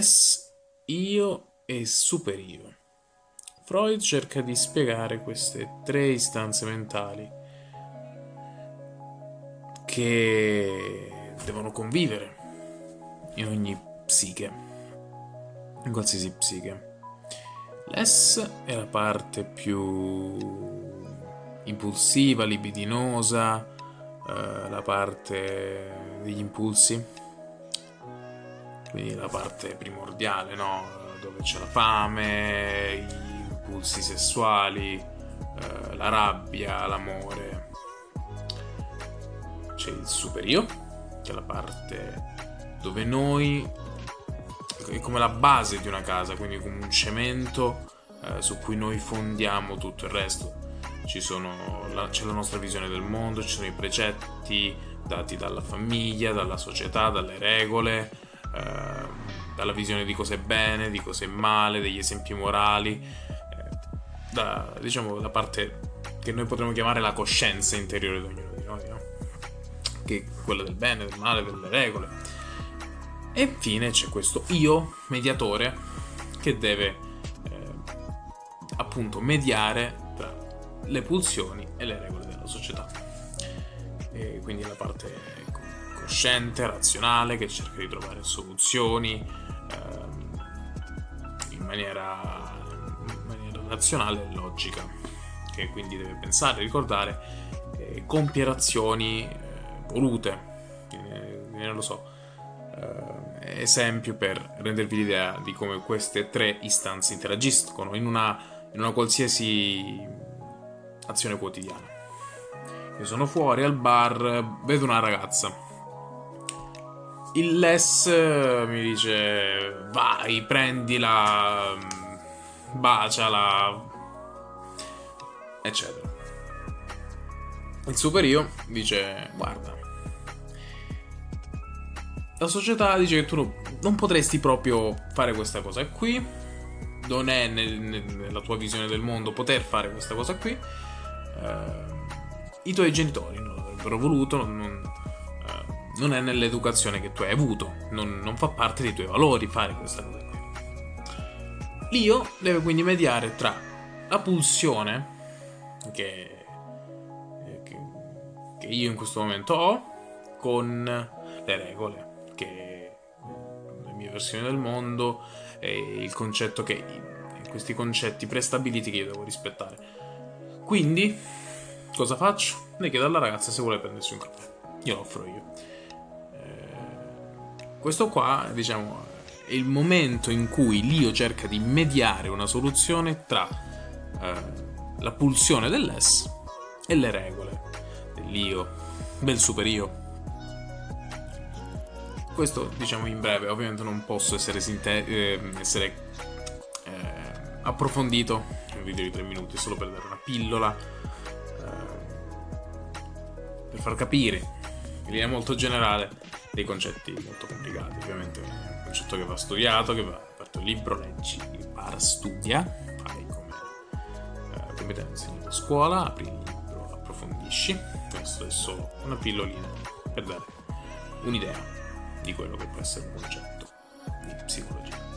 S, io e superio. Freud cerca di spiegare queste tre istanze mentali che devono convivere in ogni psiche, in qualsiasi psiche. L'S è la parte più impulsiva, libidinosa, eh, la parte degli impulsi, quindi la parte primordiale, no? Dove c'è la fame, gli impulsi sessuali, eh, la rabbia, l'amore. C'è il superio, che è la parte dove noi è come la base di una casa, quindi come un cemento eh, su cui noi fondiamo tutto il resto. La, c'è la nostra visione del mondo, ci sono i precetti dati dalla famiglia, dalla società, dalle regole, eh, dalla visione di cosa è bene, di cosa è male, degli esempi morali, eh, da, diciamo la parte che noi potremmo chiamare la coscienza interiore di ognuno di noi, no? che è quella del bene, del male, delle regole. E infine c'è questo io, mediatore, che deve eh, appunto mediare tra le pulsioni e le regole della società. E quindi la parte cosciente, razionale, che cerca di trovare soluzioni ehm, in, maniera, in, maniera, razionale e logica, che quindi deve pensare, ricordare, eh, compiere azioni eh, volute. non lo so eh, esempio per rendervi l'idea di come queste tre istanze interagiscono in una, in una qualsiasi azione quotidiana. Io sono fuori al bar, vedo una ragazza. Il Les mi dice vai, prendila, baciala, eccetera. Il superio dice guarda, la società dice che tu non potresti proprio fare questa cosa qui, non è nel, nella tua visione del mondo poter fare questa cosa qui. Uh, I tuoi genitori non l'avrebbero voluto, non, non, è nell'educazione che tu hai avuto, non, non, fa parte dei tuoi valori fare questa cosa qui. L'io deve quindi mediare tra la pulsione che, che, che io in questo momento ho con le regole che le mie versioni del mondo e il concetto che questi concetti prestabiliti che io devo rispettare. Quindi, cosa faccio? Ne chiedo alla ragazza se vuole prendersi un caffè. Io lo offro io. Questo qua, diciamo, è il momento in cui l'io cerca di mediare una soluzione tra eh, la pulsione dell'S e le regole dell'io, del superio questo diciamo in breve, ovviamente non posso essere, sinte- eh, essere eh, approfondito in un video di 3 minuti, solo per dare una pillola, eh, per far capire in linea molto generale dei concetti molto complicati. Ovviamente è un concetto che va studiato, che va aperto il libro, leggi, impara, studia, fai come, eh, come te insegnato a scuola, apri il libro, approfondisci. Questo è solo una pillolina per dare un'idea di quello che può essere un concetto di psicologia.